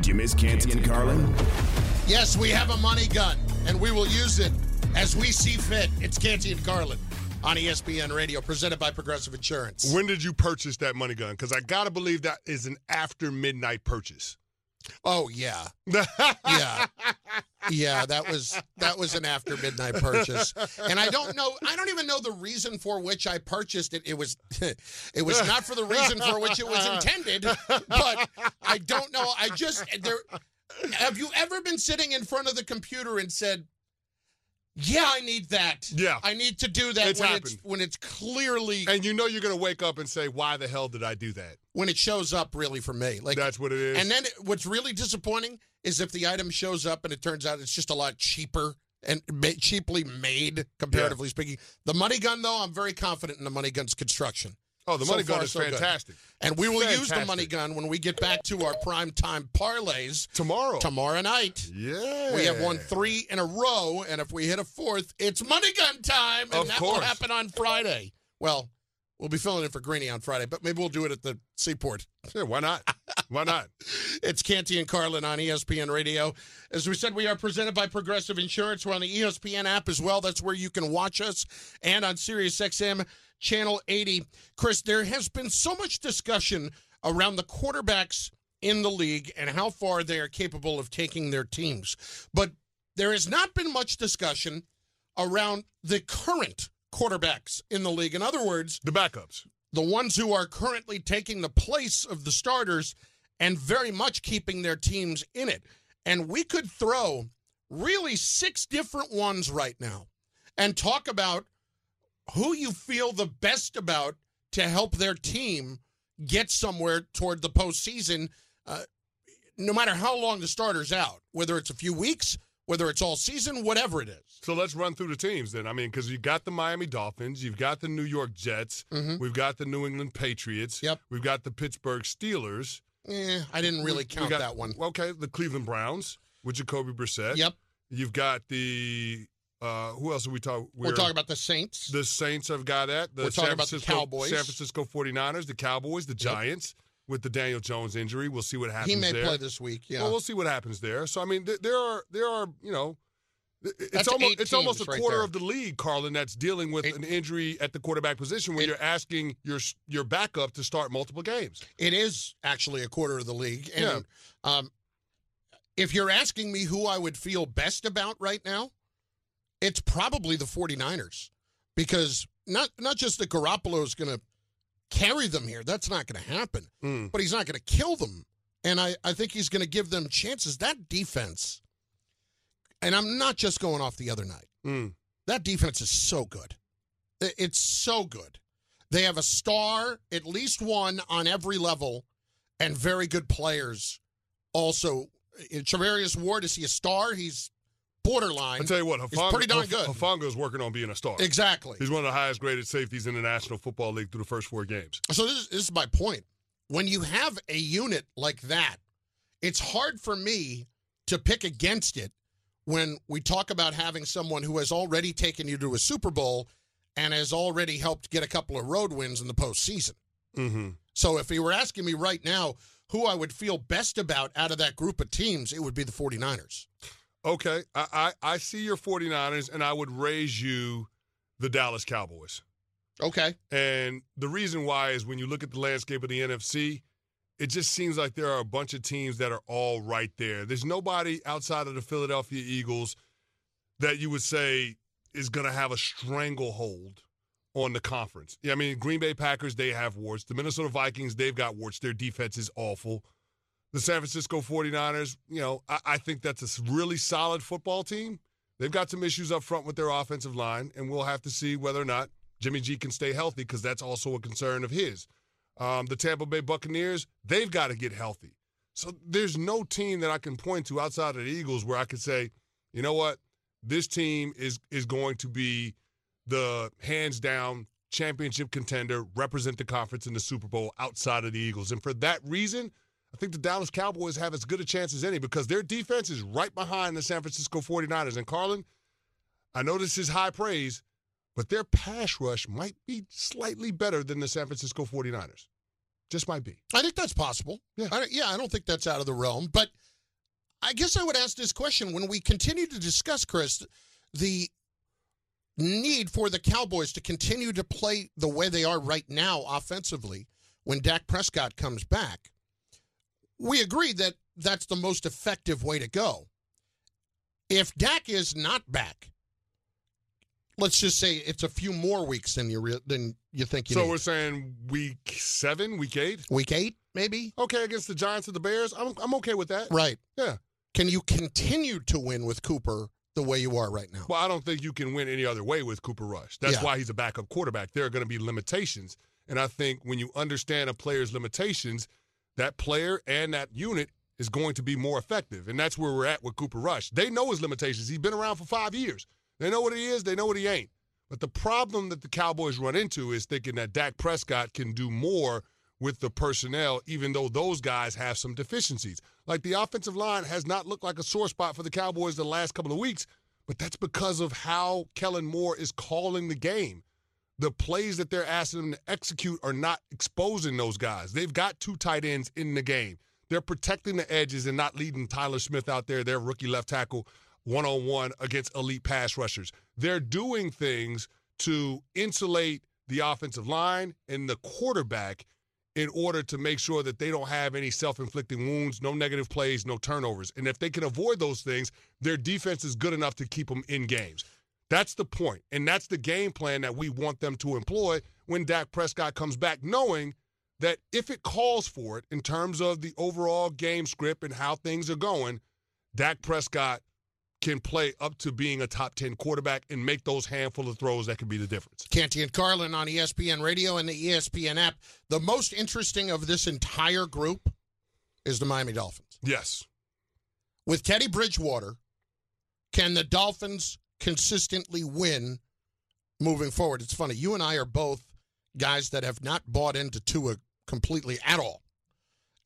Did you miss Canty and Carlin? Yes, we have a money gun, and we will use it as we see fit. It's Canty and Carlin on ESPN Radio, presented by Progressive Insurance. When did you purchase that money gun? Because I gotta believe that is an after midnight purchase. Oh yeah, yeah, yeah. That was that was an after midnight purchase, and I don't know. I don't even know the reason for which I purchased it. It was it was not for the reason for which it was intended, but I don't know. I just there. Have you ever been sitting in front of the computer and said? Yeah, I need that. Yeah. I need to do that It's when happened. it's when it's clearly and you know you're gonna wake up and say, "Why the hell did I do that?" when it shows up really for me. Like That's what it is. And then it- what's really disappointing is if the item shows up and it turns out it's just a lot cheaper and ma- cheaply made, comparatively speaking. The money gun, though, I'm very confident in the money gun's construction. Oh, the So money gun is so good. fantastic. And we will use the money gun when we get back to our prime time parlays Tomorrow. tomorrow night. Yeah. We have won three in a row, and if we hit a fourth, it's money gun time, and Of that will happen on Friday. Well, we'll be filling in for Greeny on Friday, but maybe we'll do it at the Seaport. Yeah, why not? Why not? It's Canty and Carlin on ESPN Radio. As we said, we are presented by Progressive Insurance. We're on the ESPN app as well. That's where you can watch us, and on Sirius XM Channel 80. Chris, there has been so much discussion around the quarterbacks in the league and how far they are capable of taking their teams. But there has not been much discussion around the current quarterbacks in the league. In other words, The backups. the ones who are currently taking the place of the starters and very much keeping their teams in it. And we could throw really six different ones right now and talk about who you feel the best about to help their team get somewhere toward the postseason, uh, no matter how long the starter's out, whether it's a few weeks, whether it's all season, whatever it is. So let's run through the teams then. I mean, because you've got the Miami Dolphins, you've got the New York Jets, we've got the New England Patriots, Mm-hmm. Yep. we've got the Pittsburgh Steelers. Eh, I didn't really We- we count got- that one. Okay, the Cleveland Browns with Jacoby Brissett. Yep. You've got the uh, who else are we talking? We're talking about the Saints. the Saints have got that. The We're talking San about the Cowboys. San Francisco 49ers, the Cowboys, the Giants with the Daniel Jones injury. We'll see what happens there. He may there. play this week. Yeah. Well, we'll see what happens there. So I mean, th- there are there are you know, it's That's almost it's almost a right quarter there. of the league, Carlin, that's dealing with It- an injury at the quarterback position when It- you're asking your your backup to start multiple games. it is actually a quarter of the league. And Yeah. um, if you're asking me who I would feel best about right now, it's probably the 49ers because not not just that Garoppolo is going to carry them here. That's not going to happen. Mm. But he's not going to kill them. And I, I think he's going to give them chances. That defense, and I'm not just going off the other night. Mm. That defense is so good. It's so good. They have a star, at least one on every level, and very good players. Also, in Charvarius Ward, is he a star? He's borderline. I tell you what, Hufanga, pretty darn good. Hufanga is working on being a star. Exactly. He's one of the highest graded safeties in the National Football League through the first four games. So this, this is my point. When you have a unit like that, it's hard for me to pick against it when we talk about having someone who has already taken you to a Super Bowl and has already helped get a couple of road wins in the postseason. Mm-hmm. So if you were asking me right now who I would feel best about out of that group of teams, it would be the 49ers. Okay, I, I I see your 49ers, and I would raise you the Dallas Cowboys. Okay. And the reason why is when you look at the landscape of the NFC, it just seems like there are a bunch of teams that are all right there. There's nobody outside of the Philadelphia Eagles that you would say is going to have a stranglehold on the conference. Yeah, I mean, Green Bay Packers, they have warts. The Minnesota Vikings, they've got warts. Their defense is awful. The San Francisco 49ers, you know, I, I think that's a really solid football team. They've got some issues up front with their offensive line, and we'll have to see whether or not Jimmy G can stay healthy because that's also a concern of his. Um, the Tampa Bay Buccaneers, they've got to get healthy. So there's no team that I can point to outside of the Eagles where I could say, you know what, this team is is going to be the hands down championship contender, represent the conference in the Super Bowl outside of the Eagles. And for that reason, I think the Dallas Cowboys have as good a chance as any because their defense is right behind the San Francisco 49ers. And Carlin, I know this is high praise, but their pass rush might be slightly better than the San Francisco 49ers. Just might be. I think that's possible. Yeah. I, yeah, I don't think that's out of the realm. But I guess I would ask this question when we continue to discuss, Chris, the need for the Cowboys to continue to play the way they are right now offensively when Dak Prescott comes back. We agree that that's the most effective way to go. If Dak is not back, let's just say it's a few more weeks than you re- than you think you so need. we're saying week seven, week eight. Week eight, maybe. Okay, against the Giants and the Bears, I'm I'm okay with that. Right. Yeah. Can you continue to win with Cooper the way you are right now? Well, I don't think you can win any other way with Cooper Rush. That's Yeah. why he's a backup quarterback. There are going to be limitations, and I think when you understand a player's limitations, that player and that unit is going to be more effective, and that's where we're at with Cooper Rush. They know his limitations. He's been around for five years. They know what he is. They know what he ain't. But the problem that the Cowboys run into is thinking that Dak Prescott can do more with the personnel, even though those guys have some deficiencies. Like the offensive line has not looked like a sore spot for the Cowboys the last couple of weeks, but that's because of how Kellen Moore is calling the game. The plays that they're asking them to execute are not exposing those guys. They've got two tight ends in the game. They're protecting the edges and not leading Tyler Smith out there, their rookie left tackle, one on one against elite pass rushers. They're doing things to insulate the offensive line and the quarterback in order to make sure that they don't have any self inflicting wounds, no negative plays, no turnovers. And if they can avoid those things, their defense is good enough to keep them in games. That's the. And that's the game plan that we want them to employ when Dak Prescott comes back, knowing that if it calls for it in terms of the overall game script and how things are going, Dak Prescott can play up to being a top 10 quarterback and make those handful of throws that can be the difference. Canty and Carlin on ESPN Radio and the ESPN app. The most interesting of this entire group is the Miami Dolphins. Yes. With Teddy Bridgewater, can the Dolphins consistently win moving forward? It's funny. You and I are both guys that have not bought into Tua completely at all.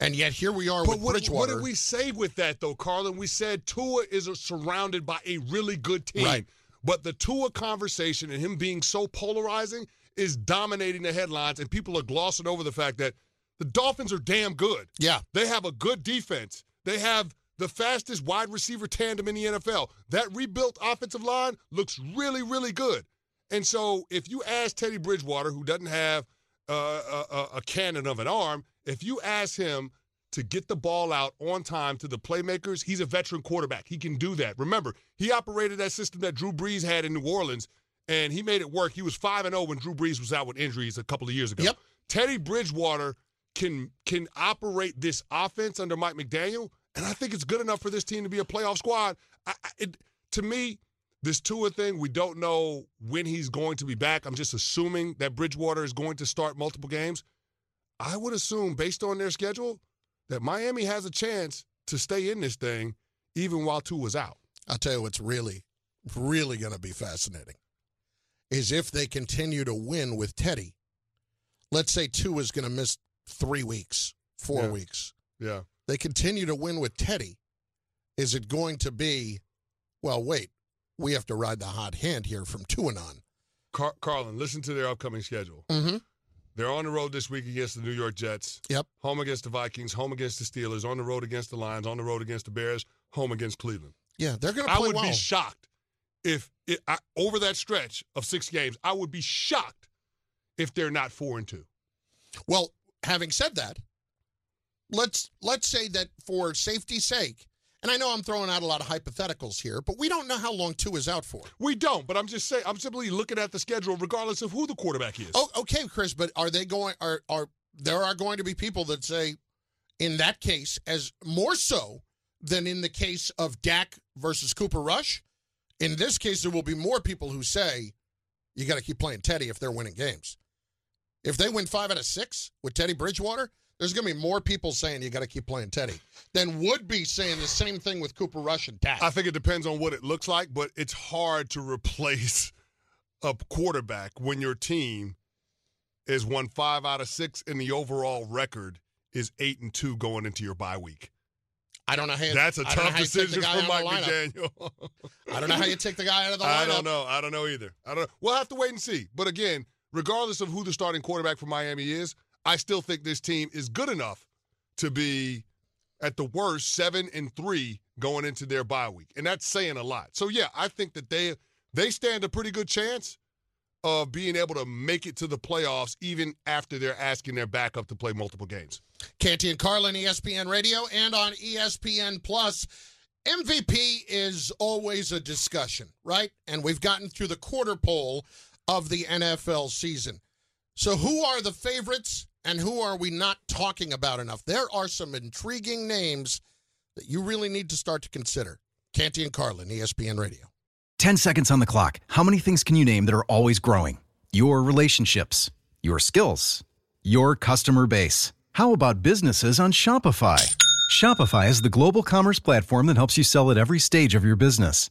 And yet here we are But with what, what did we say with that, though, Carlin? We said Tua is surrounded by a really good team. Right. But the Tua conversation and him being so polarizing is dominating the headlines, and people are glossing over the fact that the Dolphins are damn good. yeah. They have a good defense. They have the fastest wide receiver tandem in the NFL. That rebuilt offensive line looks really, really good. And so, if you ask Teddy Bridgewater, who doesn't have uh, a, a, cannon of an arm, if you ask him to get the ball out on time to the playmakers, he's a veteran quarterback. He can do that. Remember, he operated that system that Drew Brees had in New Orleans, and he made it work. He was 5 and 0 when Drew Brees was out with injuries a couple of years ago. Yep. Teddy Bridgewater can can operate this offense under Mike McDaniel, and I think it's good enough for this team to be a playoff squad. I, I, it, to me, this Tua thing, we don't know when he's going to be back. I'm just assuming that Bridgewater is going to start multiple games. I would assume, based on their schedule, that Miami has a chance to stay in this thing even while Tua's out. I'll tell you what's really, really going to be fascinating is if they continue to win with Teddy. Let's say Tua is going to miss three weeks, four Yeah. weeks. Yeah. They continue to win with Teddy. Is it going to be, well, wait, we have to ride the hot hand here from Tuanon? Car- Carlin, listen to their upcoming schedule. Mm-hmm. They're on the road this week against the New York Jets. Yep. Home against the Vikings, home against the Steelers, on the road against the Lions, on the road against the Bears, home against Cleveland. Yeah, they're going to play. I would well. be shocked if it, I, over that stretch of six games, I would be shocked if they're not four and two. Well, having said that, let's let's say that for safety's sake, and I know I'm throwing out a lot of hypotheticals here, but we don't know how long Tua is out for. We don't, but I'm just saying, I'm simply looking at the schedule regardless of who the quarterback is. Oh, okay, Chris, but are they going? Are are there are going to be people that say, in that case, as more so than in the case of Dak versus Cooper Rush, in this case, there will be more people who say, you got to keep playing Teddy if they're winning games. If they win five out of six with Teddy Bridgewater, there's going to be more people saying you got to keep playing Teddy than would be saying the same thing with Cooper Rush and Dak. I think it depends on what it looks like, but it's hard to replace a quarterback when your team is won five out of six and the overall record is eight and two going into your bye week. I don't know how you, That's a tough how you take the decision for Mike of the lineup. McDaniel. I don't know how you take the guy out of the lineup. I don't know. I don't know either. I don't. Know. We'll have to wait and see. But again, regardless of who the starting quarterback for Miami is, I still think this team is good enough to be at the worst seven and three going into their bye week, and that's saying a lot. So yeah, I think that they they stand a pretty good chance of being able to make it to the playoffs even after they're asking their backup to play multiple games. Canty and Carlin, ESPN Radio, and on ESPN Plus. MVP is always a discussion, right? And we've gotten through the quarter pole of the NFL season. So, who are the favorites and who are we not talking about enough? There are some intriguing names that you really need to start to consider. Canty and Carlin, ESPN Radio. 10 seconds on the clock. How many things can you name that are always growing? Your relationships, your skills, your customer base. How about businesses on Shopify? Shopify is the global commerce platform that helps you sell at every stage of your business.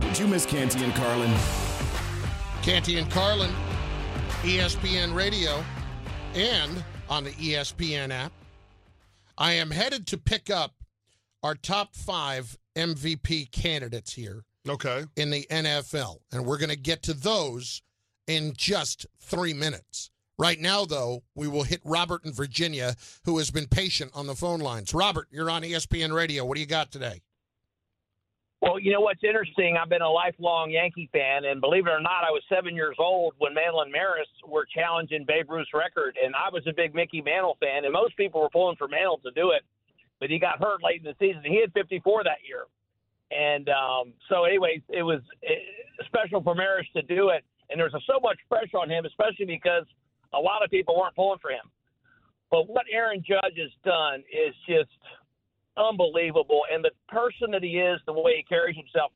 Did you miss Canty and Carlin? Canty and Carlin, ESPN Radio, and on the ESPN app. I am headed to pick up our top five MVP candidates here Okay. in the NFL, and we're going to get to those in just three minutes. Right now, though, we will hit Robert in Virginia, who has been patient on the phone lines. Robert, you're on ESPN Radio. What do you got today? Well, you know what's interesting? I've been a lifelong Yankee fan, and believe it or not, I was seven years old when Mantle and Maris were challenging Babe Ruth's record, and I was a big Mickey Mantle fan, and most people were pulling for Mantle to do it, but he got hurt late in the season. He had 54 that year, and um, so, anyway, it was uh, special for Maris to do it, and there was so much pressure on him, especially because a lot of people weren't pulling for him. But what Aaron Judge has done is just unbelievable. And the person that he is, the way he carries himself,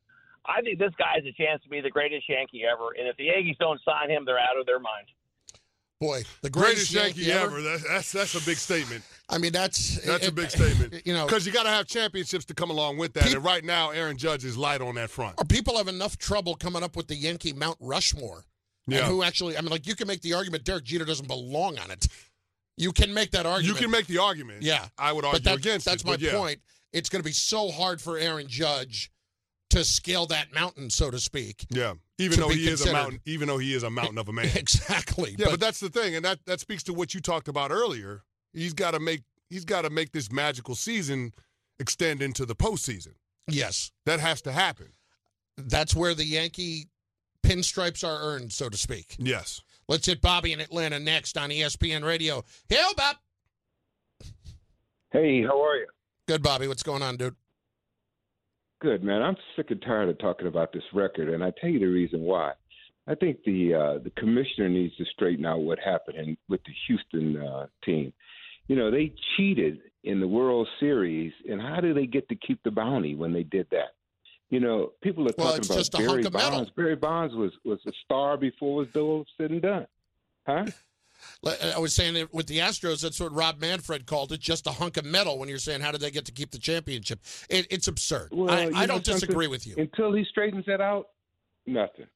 I think this guy has a chance to be the greatest Yankee ever. And if the Yankees don't sign him, they're out of their mind. Boy, the Greatest, greatest, Yankee, ever. That's, that's that's a big statement. I mean, that's That's a big statement. You know, because you got to have championships to come along with that. Peop- and right now, Aaron Judge is light on that front. Or people have enough trouble coming up with the Yankee Mount Rushmore. And Yeah. who actually, I mean, like, you can make the argument Derek Jeter doesn't belong on it. You can make that argument. You can make the argument. Yeah. I would argue but that, against that's it. my but yeah. point. It's going to be so hard for Aaron Judge to scale that mountain, so to speak. Yeah, even though he is a mountain, even though he is a mountain of a man. exactly. Yeah, but, that's the thing, and that that speaks to what you talked about earlier. He's got to make he's got to make this magical season extend into the postseason. yes, That has to happen. that's where the Yankee pinstripes are earned, so to speak. Yes. Let's hit Bobby in Atlanta next on ESPN Radio. Hey, Bob. Hey, how are you? Good, Bobby. What's going on, dude? Good, man. I'm sick and tired of talking about this record, and I tell you the reason why. I think the uh, the commissioner needs to straighten out what happened in, with the Houston uh, team. You know, they cheated in the World Series, and how do they get to keep the bounty when they did that? You know, people are Well, talking about Barry hunk of metal. Bonds. Barry Bonds was was a star before it was all said and done, huh? I was saying that with the Astros, that's what Rob Manfred called it, just a hunk of metal. When you're saying how did they get to keep the championship, it, it's absurd. Well, I, I don't disagree with you. Until he straightens that out, nothing.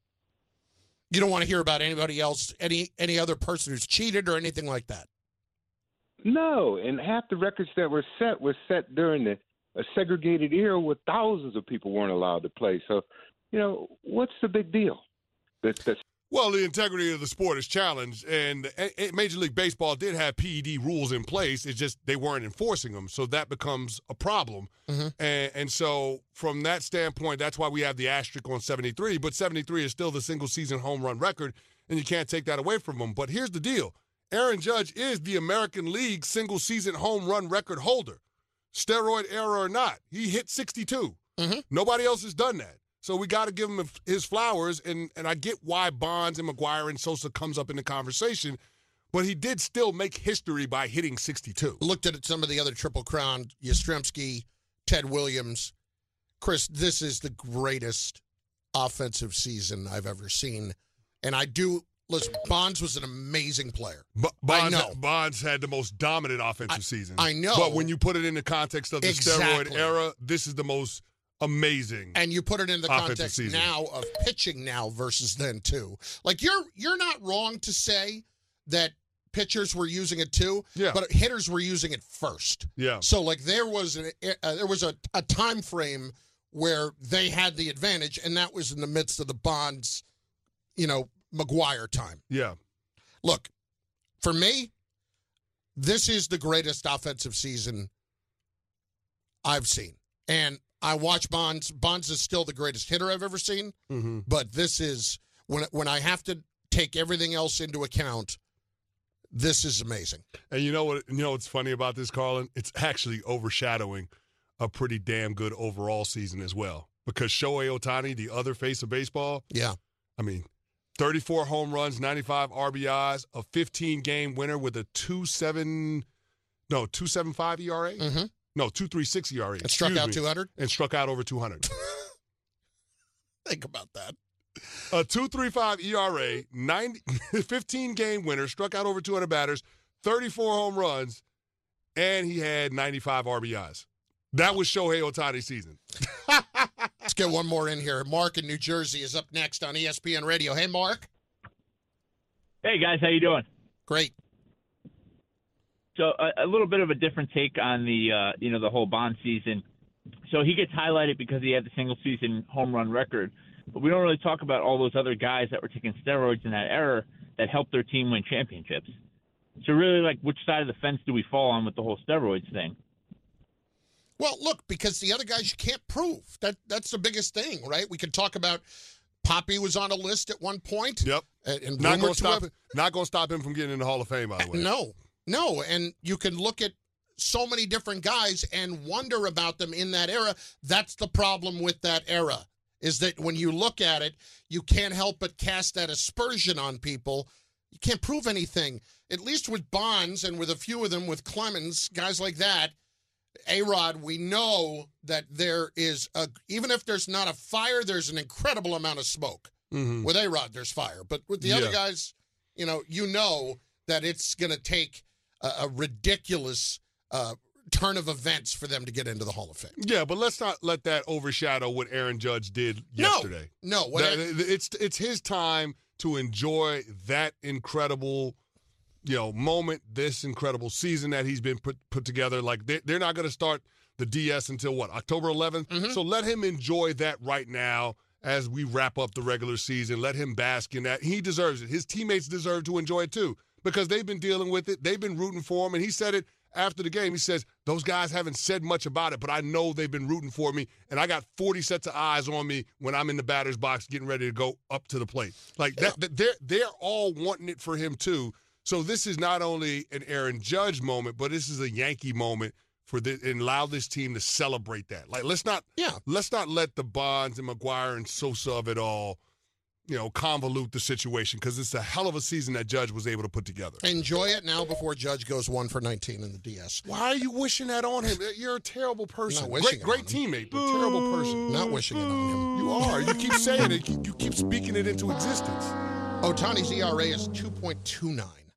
You don't want to hear about anybody else, any any other person who's cheated or anything like that. No, and half the records that were set were set during the a segregated era where thousands of people weren't allowed to play. So, you know, what's the big deal? That, that's Well, the integrity of the sport is challenged, and eh, eh, Major League Baseball did have PED rules in place. It's just they weren't enforcing them, so that becomes a problem. Mhm. And, and so, from that standpoint, that's why we have the asterisk on 73. But 73 is still the single season home run record, and you can't take that away from them. But here's the deal: Aaron Judge is the American League single season home run record holder, steroid era or not. He hit 62. Mhm. Nobody else has done that. So we got to give him his flowers, and and I get why Bonds and McGwire and Sosa comes up in the conversation, but he did still make history by hitting 62. Looked at some of the other Triple Crown, Yastrzemski, Ted Williams. Chris, this is the greatest offensive season I've ever seen. And I do listen, Bonds was an amazing player. B- Bonds, I know. Bonds had the most dominant offensive I- season. I know. But when you put it in the context of the steroid era, this is the most amazing. And you put it in the context season. now of pitching now versus then too. Like you're you're not wrong to say that pitchers were using it too, Yeah. but hitters were using it first. yeah. So like there was an uh, there was a, a time frame where they had the advantage, and that was in the midst of the Bonds, you know, McGwire time. Yeah. Look, for me, this is the greatest offensive season I've seen, and I watch Bonds. Bonds is still the greatest hitter I've ever seen, Mm-hmm. but this is when when I have to take everything else into account. This is amazing. And you know what? You know what's funny about this, Carlin? It's actually overshadowing a pretty damn good overall season as well. Because Shohei Ohtani, the other face of baseball, Yeah. I mean, 34 home runs, 95 RBIs, a 15 game winner with a 2.7 no, 2.75 ERA? Mm-hmm. No, 2.36 ERA. And struck out me. 200. and struck out over 200. Think about that. a 2.35 ERA, 90, 15 game winner, struck out over 200 batters, 34 home runs, and he had 95 RBIs. That was Shohei Ohtani's season. Let's get one more in here. Mark in New Jersey is up next on ESPN Radio. Hey, Mark. Hey guys, how you doing? Great. So a, a little bit of a different take on the uh, you know the whole Bond season. So he gets highlighted because he had the single season home run record, but we don't really talk about all those other guys that were taking steroids in that era that helped their team win championships. So really, like, which side of the fence do we fall on with the whole steroids thing? Well, look, because the other guys you can't prove. That that's the biggest thing, right? We can talk about Papi was on a list at one point. Yep. And, Not going to stop have-. Not going to stop him from getting in the Hall of Fame. By the way. No, no, and you can look at so many different guys and wonder about them in that era. That's the problem with that era is that when you look at it, you can't help but cast that aspersion on people. You can't prove anything. At least with Bonds and with a few of them, with Clemens, guys like that. A Rod, we know that there is a even if there's not a fire, there's an incredible amount of smoke. Mhm. With A Rod, there's fire, but with the other guys, you know, you know that it's going to take a, a ridiculous uh, turn of events for them to get into the Hall of Fame. Yeah, but let's not let that overshadow what Aaron Judge did No. yesterday. No, what That- I- it's it's his time to enjoy that incredible, you know, moment, this incredible season that he's been put put together. Like they, they're not going to start the DS until what October 11th. Mhm. So let him enjoy that right now as we wrap up the regular season. Let him bask in that. He deserves it. His teammates deserve to enjoy it too because they've been dealing with it. They've been rooting for him, and he said it after the game. He says those guys haven't said much about it, but I know they've been rooting for me, and I got 40 sets of eyes on me when I'm in the batter's box getting ready to go up to the plate. Like that, that they're they're all wanting it for him too. So this is not only an Aaron Judge moment, but this is a Yankee moment for the and allow this team to celebrate that. Like let's not Yeah. let's not let the Bonds and McGwire and Sosa of it all, you know, convolute the situation because it's a hell of a season that Judge was able to put together. enjoy it now before Judge goes one for 19 in the DS. Why are you wishing that on him? You're a terrible person. great, great teammate, but terrible person. Not wishing it on him. You are. You keep saying it. You keep speaking it into existence. Ohtani's ERA is 2.29. It's He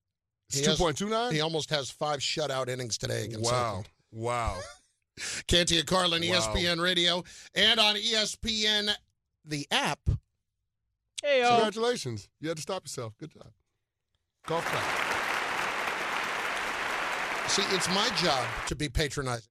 has- two point two nine. He almost has five shutout innings today against Wow. Oakland. Wow. Canty and Carlin, Wow. ESPN Radio, and on ESPN, the app. Hey, Congratulations. You had to stop yourself. Good job. Golf clap. See, it's my job to be patronizing.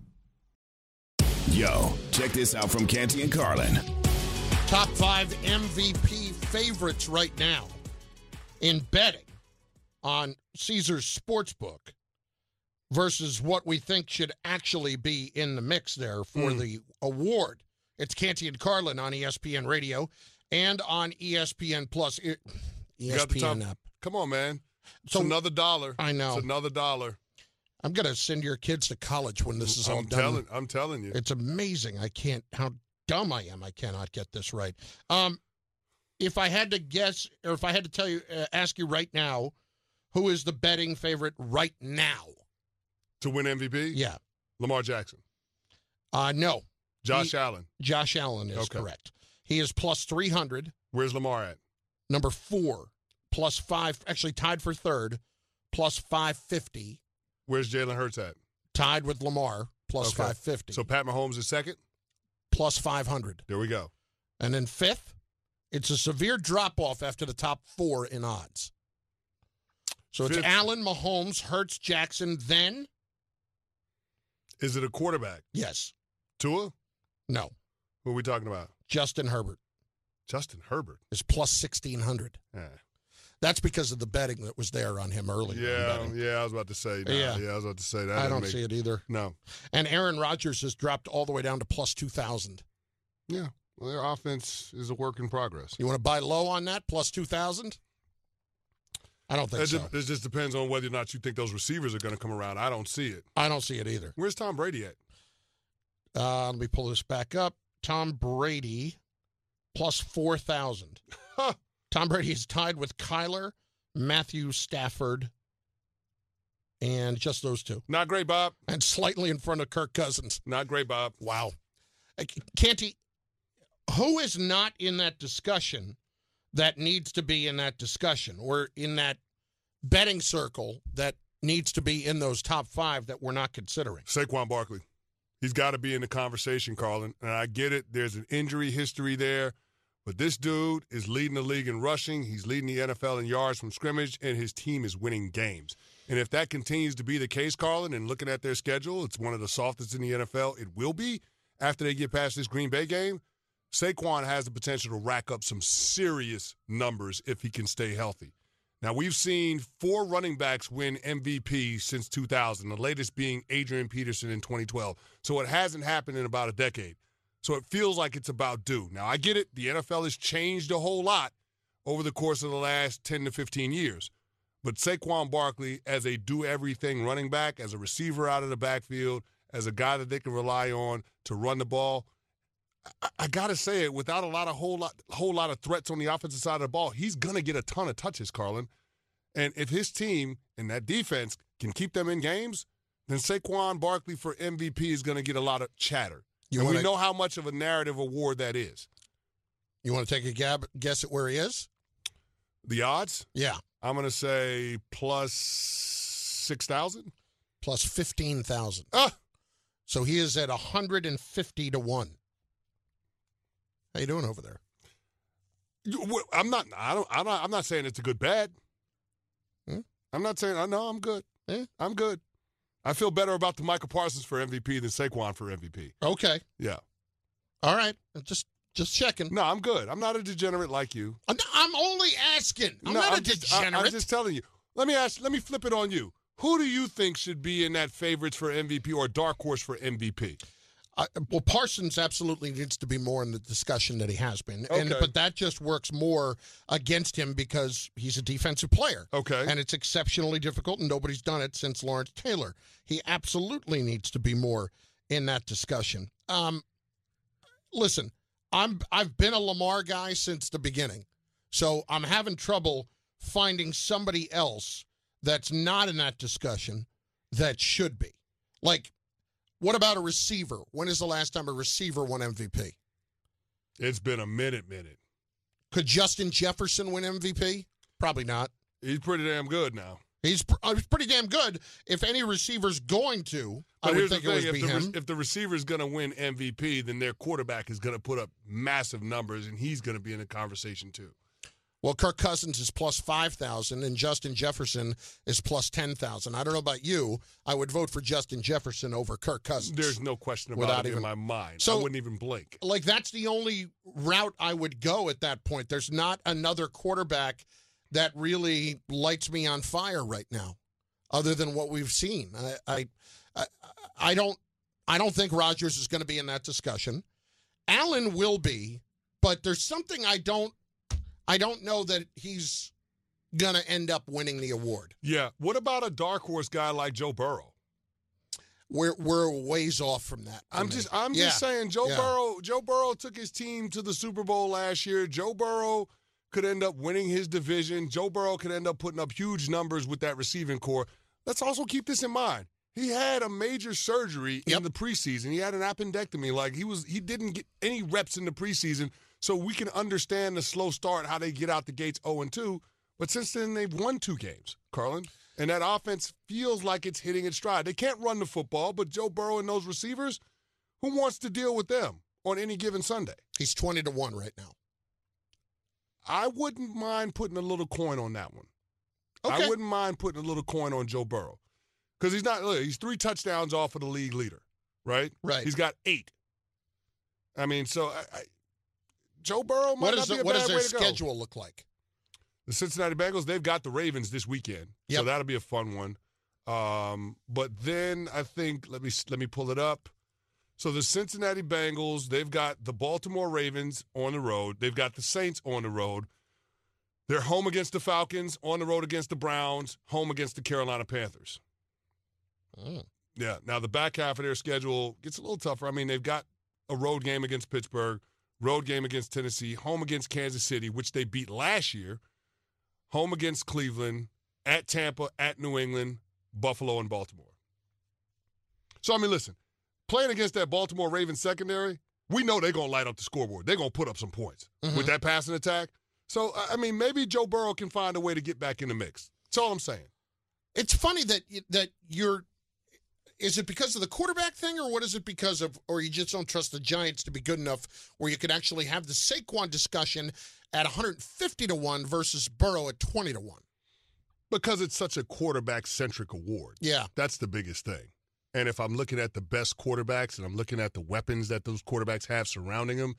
Yo, check this out from Canty and Carlin. Top five MVP favorites right now in betting on Caesar's Sportsbook versus what we think should actually be in the mix there for Mm. the award. It's Canty and Carlin on ESPN Radio and on ESPN Plus. You got the top. ESPN app. Come on, man. It's So- another dollar. I know. It's another dollar. I'm going to send your kids to college when this is all I'm done. telling. I'm telling you. It's amazing. I can't. How dumb I am. I cannot get this right. Um, if I had to guess, or if I had to tell you, uh, ask you right now, who is the betting favorite right now? to win MVP. Yeah. Lamar Jackson. Uh no. Josh He- Allen. Josh Allen is Okay. correct. He is plus three hundred. Where's Lamar at? Number four, plus five. Actually tied for third, plus five fifty. Where's Jalen Hurts at? Tied with Lamar, plus Okay. five fifty. So Pat Mahomes is second. plus five hundred. There we go. And then fifth, it's a severe drop off after the top four in odds. So it's Fifth. Allen, Mahomes, Hurts, Jackson, then Is it a quarterback? yes, Tua? no, Who are we talking about? Justin Herbert Justin Herbert. is plus sixteen hundred. Yeah. That's because of the betting that was there on him earlier. Yeah, yeah, I was about to say. Nah, Yeah. yeah. I was about to say that. I don't make- see it either. No. And Aaron Rodgers has dropped all the way down to plus two thousand. Yeah. Well, their offense is a work in progress. You want to buy low on that plus two thousand? I don't think It, so. de- it just depends on whether or not you think those receivers are going to come around. I don't see it. I don't see it either. Where's Tom Brady at? Uh, let me pull this back up. Tom Brady plus 4,000. Huh. Tom Brady is tied with Kyler, Matthew Stafford, and just those two. Not great, Bob. And slightly in front of Kirk Cousins. Not great, Bob. Wow. Uh, Canty, who is not in that discussion that needs to be in that discussion or in that betting circle that needs to be in those top five that we're not considering? Saquon Barkley. He's got to be in the conversation, Carlin. And I get it. There's an injury history there. But this dude is leading the league in rushing. He's leading the NFL in yards from scrimmage, and his team is winning games. And if that continues to be the case, Carlin, and looking at their schedule, it's one of the softest in the NFL. It will be after they get past this Green Bay game. Saquon has the potential to rack up some serious numbers if he can stay healthy. Now, we've seen four running backs win MVP since 2000, the latest being Adrian Peterson in 2012. So it hasn't happened in about a decade. So it feels like it's about due. Now, I get it. The NFL has changed a whole lot over the course of the last 10 to 15 years. But Saquon Barkley, as a do everything running back, as a receiver out of the backfield, as a guy that they can rely on to run the ball, I, I gotta say it, without a lot of whole lot whole lot of threats on the offensive side of the ball, he's gonna get a ton of touches, Carlin. And if his team and that defense can keep them in games, then Saquon Barkley for MVP is gonna get a lot of chatter. You and we wanna- know how much of a narrative award that is. You want to take a gab, guess at where he is? The odds, Yeah, I'm gonna say plus six thousand. plus 15,000. Ah, So he is at 150 to 1. How you doing over there? I'm not. I don't. I'm not. I'm not saying it's a good bet. Hmm? I'm not saying. I know I'm good. I'm good. I feel better about the Micah Parsons for MVP than Saquon for MVP. Okay. Yeah. All right. Just just checking. No, I'm good. I'm not a degenerate like you. Uh, I'm, I'm only asking. I'm no, not a just, I- degenerate. I'm just telling you. Let me ask. Let me flip it on you. Who do you think should be in that favorites for MVP or dark horse for MVP? Uh, well, Parsons absolutely needs to be more in the discussion that he has been, and but that just works more against him because he's a defensive player. Okay. and it's exceptionally difficult, and nobody's done it since Lawrence Taylor. He absolutely needs to be more in that discussion. Um, listen, I'm I've been a Lamar guy since the beginning, so I'm having trouble finding somebody else that's not in that discussion that should be. Like What about a receiver? When is the last time a receiver won MVP? It's been a minute, minute. Could Justin Jefferson win MVP? Probably not. He's pretty damn good now. He's, pr- uh, he's pretty damn good. If any receiver's going to, But I would think the it would if be the, him. if the receiver is going to win MVP, then their quarterback is going to put up massive numbers, and he's going to be in the conversation too. Well, Kirk Cousins is plus 5,000 and Justin Jefferson is plus 10,000. I don't know about you. I would vote for Justin Jefferson over Kirk Cousins. There's no question about Without it even- in my mind. So- I wouldn't even blink. like that's the only route I would go at that point. There's not another quarterback that really lights me on fire right now, other than what we've seen. I I I, I don't I don't think Rodgers is going to be in that discussion. Allen will be, but there's something I don't I don't know that he's going to end up winning the award. Yeah. What about a dark horse guy like Joe Burrow? We're we're ways off from that. I'm me. just I'm Yeah. just saying Joe Yeah. Burrow Joe Burrow took his team to the Super Bowl last year. Joe Burrow could end up winning his division. Joe Burrow could end up putting up huge numbers with that receiving corps. Let's also keep this in mind. He had a major surgery Yep. in the preseason. He had an appendectomy. Like he was he didn't get any reps in the preseason. So we can understand the slow start, how they get out the gates 0 and 2. But since then they've won two games, Carlin. And that offense feels like it's hitting its stride. They can't run the football, but Joe Burrow and those receivers, who wants to deal with them on any given Sunday? He's 20 to 1 right now. I wouldn't mind putting a little coin on that one. Okay. I wouldn't mind putting a little coin on Joe Burrow. Because he's not, look, he's three touchdowns off of the league leader, right? Right. He's got eight. I mean, so I, I, Joe Burrow might What not does be the, a what bad does their way to go. schedule look like? The Cincinnati Bengals, they've got the Ravens this weekend, so that'll be a fun one. Um, but then I think let me let me pull it up. So the Cincinnati Bengals, they've got the Baltimore Ravens on the road. They've got the Saints on the road. They're home against the Falcons, on the road against the Browns, home against the Carolina Panthers. Mm. Yeah. Now the back half of their schedule gets a little tougher. I mean, they've got a road game against Pittsburgh, road game against Tennessee, home against Kansas City, which they beat last year, home against Cleveland, at Tampa, at New England, Buffalo, and Baltimore. So I mean, listen, playing against that Baltimore Ravens secondary, we know they're gonna light up the scoreboard. They're gonna put up some points mm-hmm. with that passing attack. So I I mean, maybe Joe Burrow can find a way to get back in the mix. That's all I'm saying. It's funny that that you're. Is it because of the quarterback thing, or what is it because of, or you just don't trust the Giants to be good enough where you could actually have the Saquon discussion at 150 to one versus Burrow at 20 to one? Because it's such a quarterback centric award. Yeah, That's the biggest thing. And if I'm looking at the best quarterbacks and I'm looking at the weapons that those quarterbacks have surrounding them,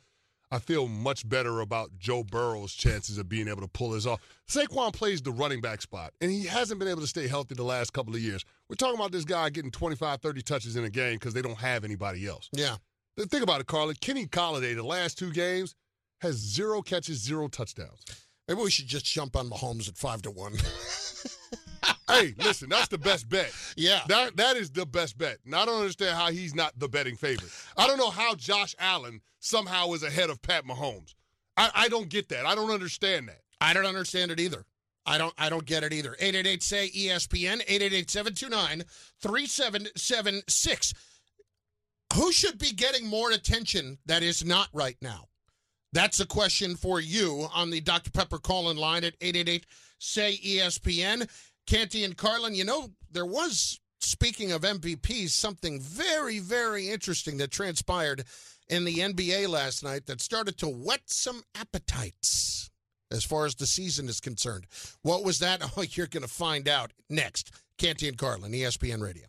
I feel much better about Joe Burrow's chances of being able to pull this off. Saquon plays the running back spot, and he hasn't been able to stay healthy the last couple of years. We're talking about this guy getting 25, 30 touches in a game because they don't have anybody else. yeah. Think about it, Carla. Kenny Golladay, the last two games, has zero catches, zero touchdowns. Maybe we should just jump on Mahomes at five to one. hey, listen, that's the best bet. yeah, That that is the best bet. And I don't understand how he's not the betting favorite. I don't know how Josh Allen somehow is ahead of Pat Mahomes. I, I don't get that. I don't understand that. I don't understand it either. I don't I don't get it either. 888 say ESPN 888-729-3776. Who should be getting more attention that is not right now? That's a question for you on the Dr. Pepper call in line at 888 say ESPN. Canty and Carlin, you know, there was speaking of MVPs, something very, very interesting that transpired in the NBA last night that started to whet some appetites as far as the season is concerned. What was that? Oh, you're going to find out next. Canty and Carlin, ESPN Radio.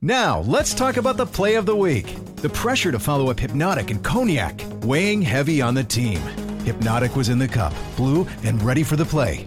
Now, let's talk about the play of the week. The pressure to follow up Hpnotiq and Cognac, weighing heavy on the team. Hpnotiq was in the cup, blue, and ready for the play.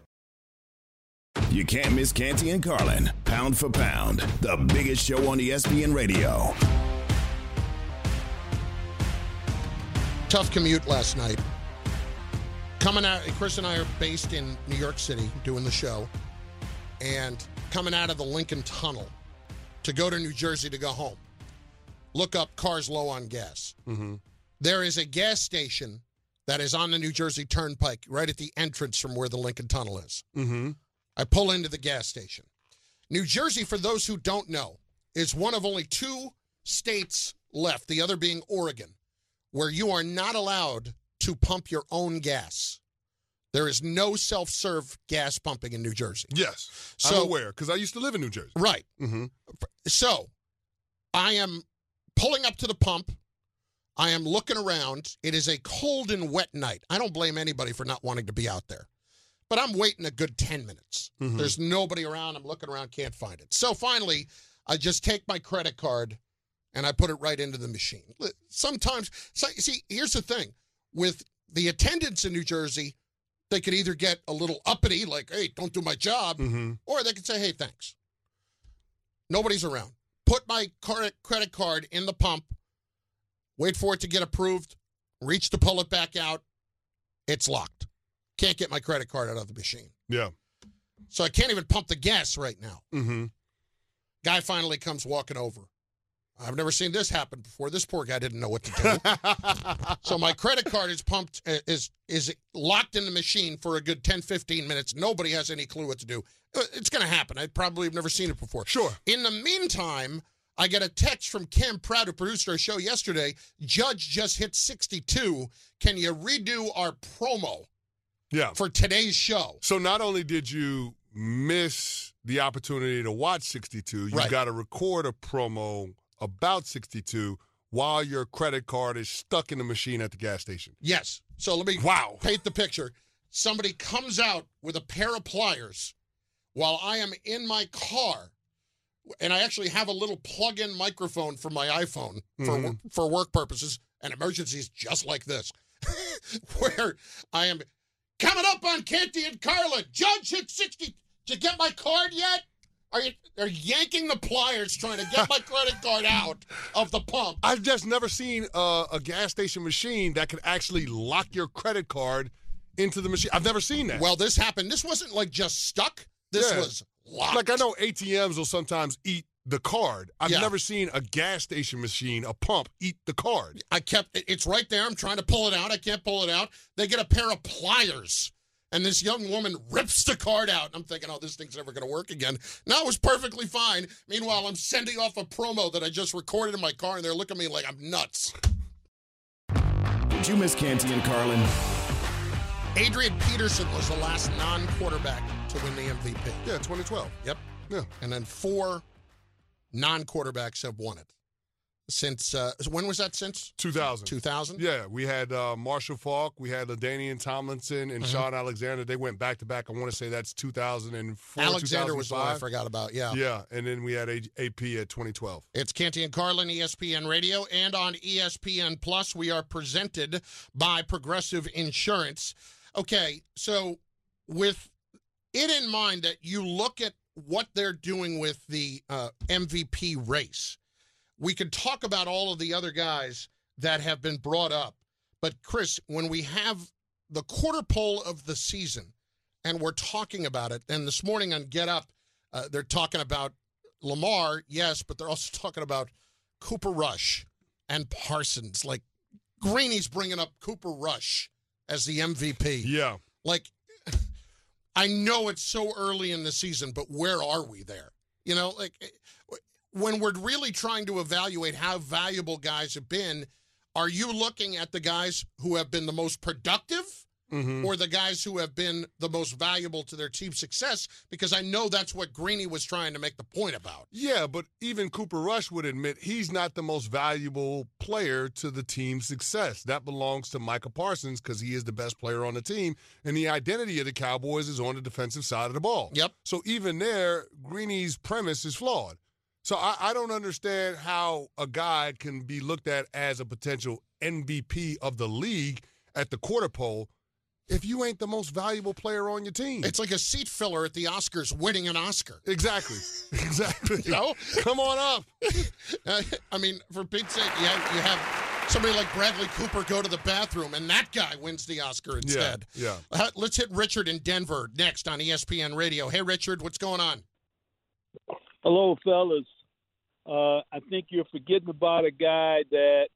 You can't miss Canty and Carlin. Pound for pound, the biggest show on ESPN radio. Tough commute last night. Coming out, Chris and I are based in New York City doing the show, and coming out of the Lincoln Tunnel to go to New Jersey to go home. Look up cars low on gas. Mm-hmm. There is a gas station that is on the New Jersey Turnpike, right at the entrance from where the Lincoln Tunnel is. Mm-hmm. I pull into the gas station. New Jersey, for those who don't know, is one of only two states left, the other being Oregon, where you are not allowed to pump your own gas. There is no self serve gas pumping in New Jersey. Yes, So- I'm aware because I used to live in New Jersey. Right. Mm-hmm. So I am pulling up to the pump. I am looking around. It is a cold and wet night. I don't blame anybody for not wanting to be out there. But I'm waiting a good 10 minutes. Mhm. There's nobody around. I'm looking around, can't find it. So finally, I just take my credit card and I put it right into the machine. Sometimes, so, see, here's the thing with the attendants in New Jersey, they could either get a little uppity, like, hey, don't do my job, Mm-hmm. or they could say, hey, thanks. Nobody's around. Put my credit card in the pump, wait for it to get approved, reach to pull it back out. It's locked. Can't get my credit card out of the machine. Yeah. So I can't even pump the gas right now. Mm-hmm. Guy finally comes walking over. I've never seen this happen before. This poor guy didn't know what to do. so my credit card is pumped uh, is is locked in the machine for a good 10 15 minutes. Nobody has any clue what to do. Uh, It's going to happen. I probably have never seen it before. Sure. In the meantime, I get a text from Cam Pratt, who produced our show yesterday. Judge just hit 62. Can you redo our promo Yeah. for today's show? So not only did you miss the opportunity to watch 62, you Right. got to record a promo about 62 while your credit card is stuck in the machine at the gas station. Yes. So let me Wow. paint the picture. Somebody comes out with a pair of pliers while I am in my car, and I actually have a little plug-in microphone for my iPhone for Mhm. wor- for work purposes and emergencies, just like this, where I am coming up on Canty and Carlin, Judge hit sixty. Did you get my card yet? Are you They're yanking the pliers trying to get my credit card out of the pump? I've just never seen uh, a gas station machine that could actually lock your credit card into the machine. I've never seen that. Well, this happened. This wasn't like just stuck. This Yeah. was locked. like I know ATMs will sometimes eat the card. I've Yeah. never seen a gas station machine, a pump, eat the card. I kept it- it's right there. I'm trying to pull it out. I can't pull it out. They get a pair of pliers. And this young woman rips the card out. I'm thinking, oh, this thing's never going to work again. Now it was perfectly fine. Meanwhile, I'm sending off a promo that I just recorded in my car, and they're looking at me like I'm nuts. Did you miss Canty and Carlin? Adrian Peterson was the last non quarterback to win the MVP. Yeah, 2012. Yep. Yeah. And then four non quarterbacks have won it. Since, uh, when was that since? 2000. 2000? Yeah, we had uh, Marshall Faulk, we had LaDainian Tomlinson, and Mhm. Shaun Alexander. They went back to back. I want to say that's 2004. Alexander was one I forgot about. Yeah. Yeah, and then we had A- AP at 2012. It's Canty and Carlin, ESPN Radio, and on ESPN Plus, we are presented by Progressive Insurance. Okay, so with it in mind that you look at what they're doing with the uh, MVP race, we could talk about all of the other guys that have been brought up. But Chris, when we have the quarter pole of the season, and we're talking about it, and this morning on Get Up, uh, they're talking about Lamar, yes, but they're also talking about Cooper Rush and Parsons. Like Greeny's bringing up Cooper Rush as the MVP. Yeah. Like I know it's so early in the season, but where are we there? You know, like eh, when we're really trying to evaluate how valuable guys have been, are you looking at the guys who have been the most productive? Mhm. or the guys who have been the most valuable to their team's success because I know that's what Greeny was trying to make the point about. Yeah, but even Cooper Rush would admit he's not the most valuable player to the team's success. That belongs to Micah Parsons because he is the best player on the team, and the identity of the Cowboys is on the defensive side of the ball. Yep. So even there, Greeny's premise is flawed. So I, I don't understand how a guy can be looked at as a potential MVP of the league at the quarter pole if you ain't the most valuable player on your team. It's like a seat filler at the Oscars winning an Oscar. Exactly. Exactly. You know? Come on up. Uh, I mean, for Pete's sake, you have, you have somebody like Bradley Cooper go to the bathroom and that guy wins the Oscar instead. Yeah. Uh, let's hit Richard in Denver next on ESPN Radio. Hey, Richard, what's going on? Hello, fellas. Uh, I think you're forgetting about a guy that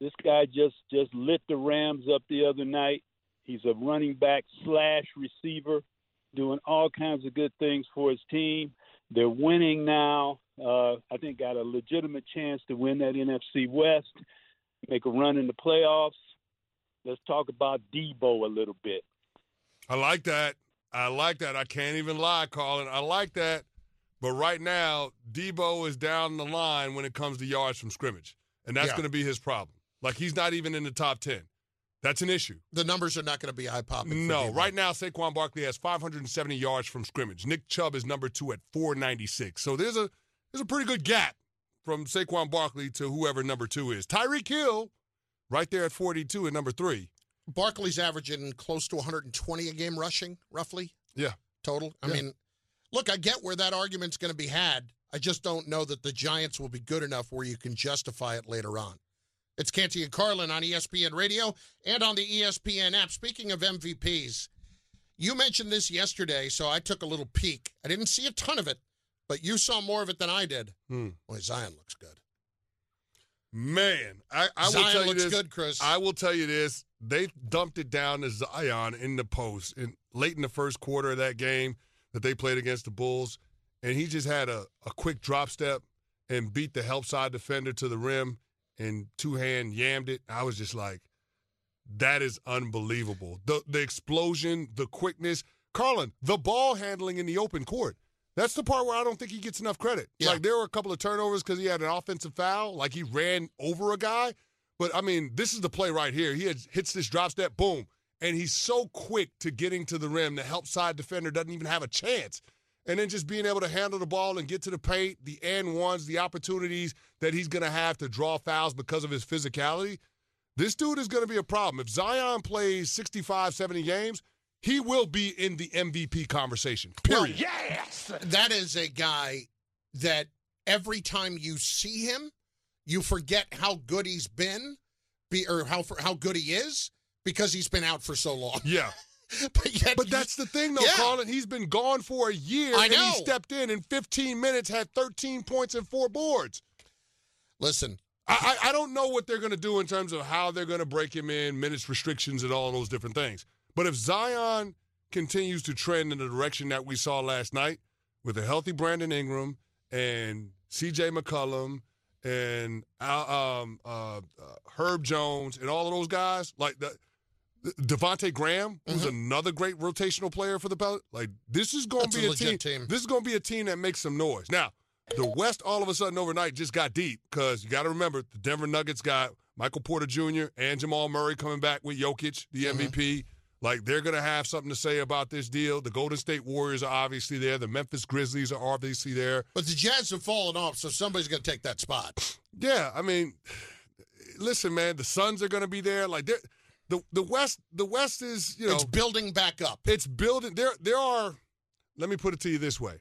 this guy just just lit the Rams up the other night. He's a running back slash receiver, doing all kinds of good things for his team. They're winning now. Uh, I think got a legitimate chance to win that NFC West, make a run in the playoffs. Let's talk about Debo a little bit. I like that. I like that. I can't even lie, Colin. I like that. But right now, Debo is down the line when it comes to yards from scrimmage. And that's Yeah. going to be his problem. Like, he's not even in the top 10. That's an issue. The numbers are not going to be eye popping. No, right now Saquon Barkley has 570 yards from scrimmage. Nick Chubb is number two at 496. So there's a there's a pretty good gap from Saquon Barkley to whoever number two is. Tyreek Hill, right there at 42 and number three. Barkley's averaging close to 120 a game rushing, roughly. Yeah. Total. I Yeah. mean, look, I get where that argument's going to be had. I just don't know that the Giants will be good enough where you can justify it later on. It's Canty and Carlin on ESPN Radio and on the ESPN app. Speaking of MVPs, you mentioned this yesterday, so I took a little peek. I didn't see a ton of it, but you saw more of it than I did. Hmm. Boy, Zion looks good. Man, I, I will Zion tell you looks this. good, Chris. I will tell you this. They dumped it down to Zion in the post in late in the first quarter of that game that they played against the Bulls. And he just had a, a quick drop step and beat the help side defender to the rim and two hand yammed it. I was just like, that is unbelievable. The the explosion, the quickness. Carlin, the ball handling in the open court. That's the part where I don't think he gets enough credit. Yeah. Like there were a couple of turnovers because he had an offensive foul, like he ran over a guy. But I mean, this is the play right here. He had, hits this drop step, boom, and he's so quick to getting to the rim. The help side defender doesn't even have a chance. And then just being able to handle the ball and get to the paint, the and ones, the opportunities that he's going to have to draw fouls because of his physicality. This dude is going to be a problem. If Zion plays 65, 70 games, he will be in the MVP conversation. Period. yes. That is a guy that every time you see him, you forget how good he's been, be, or how how good he is because he's been out for so long. Yeah. but yet, But that's the thing, though, Yeah. Colin. He's been gone for a year, I and he stepped in in 15 minutes, had 13 points and four boards. listen. I, I I don't know what they're going to do in terms of how they're going to break him in, minutes restrictions, and all those different things. But if Zion continues to trend in the direction that we saw last night with a healthy Brandon Ingram and C.J. McCollum and Al- um, uh, uh, Herb Jones and all of those guys, like the, Devonte' Graham, who's another great rotational player for the Pelicans, like this is going to be a, legit team, team. This is going to be a team that makes some noise. Now, the West all of a sudden overnight just got deep because you got to remember the Denver Nuggets got Michael Porter Jr. and Jamal Murray coming back with Jokic, the Mm-hmm. MVP. Like they're going to have something to say about this deal. The Golden State Warriors are obviously there. The Memphis Grizzlies are obviously there. But the Jazz have fallen off, so somebody's going to take that spot. Yeah, I mean, listen, man, the Suns are going to be there. Like they're- the the West, the West is you know it's building back up. it's building. There there are. Let me put it to you this way: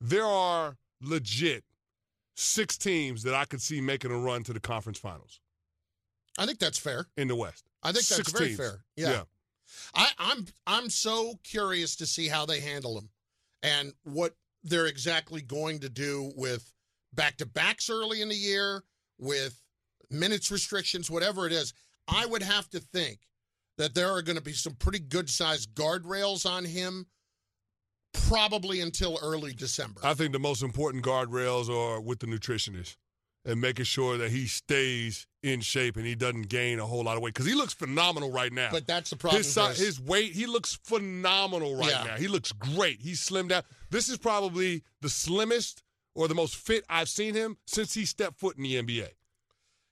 there are legit six teams that I could see making a run to the conference finals I think that's fair. in the West. I think that's Six very teams. fair. Yeah. I, I'm I'm so curious to see how they handle them and what they're exactly going to do with back to backs early in the year, with minutes restrictions, whatever it is. I would have to think that there are going to be some pretty good sized guardrails on him probably until early December. I think the most important guardrails are with the nutritionist and making sure that he stays in shape and he doesn't gain a whole lot of weight because he looks phenomenal right now. but that's the problem. his, si- Chris. his weight, he looks phenomenal right Yeah. now. He looks great. He's slimmed down. This is probably the slimmest or the most fit I've seen him since he stepped foot in the NBA.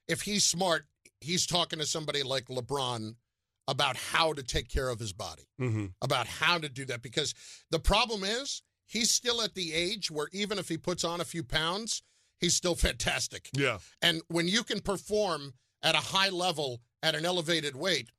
if he's smart, he's talking to somebody like LeBron about how to take care of his body, Mm-hmm. about how to do that. Because the problem is, he's still at the age where even if he puts on a few pounds, he's still fantastic. Yeah. And when you can perform at a high level at an elevated weight,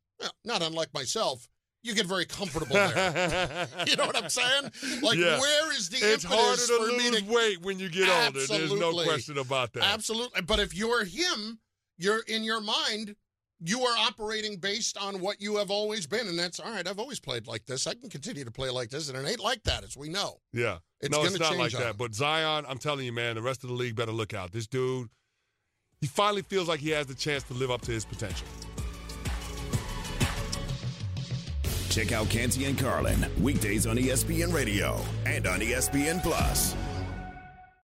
not unlike myself, you get very comfortable there. you know what I'm saying? Like, Yeah. where is the it's impetus harder to for lose to weight when you get older. There's no question about that. Absolutely. But if you're him, you're in your mind, you are operating based on what you have always been, and that's all right. I've always played like this. I can continue to play like this, and it ain't like that, as we know. Yeah. It's no, it's not like on that. him. But Zion, I'm telling you, man, the rest of the league better look out. This dude, he finally feels like he has the chance to live up to his potential. Check out Canty and Carlin weekdays on ESPN Radio and on ESPN Plus.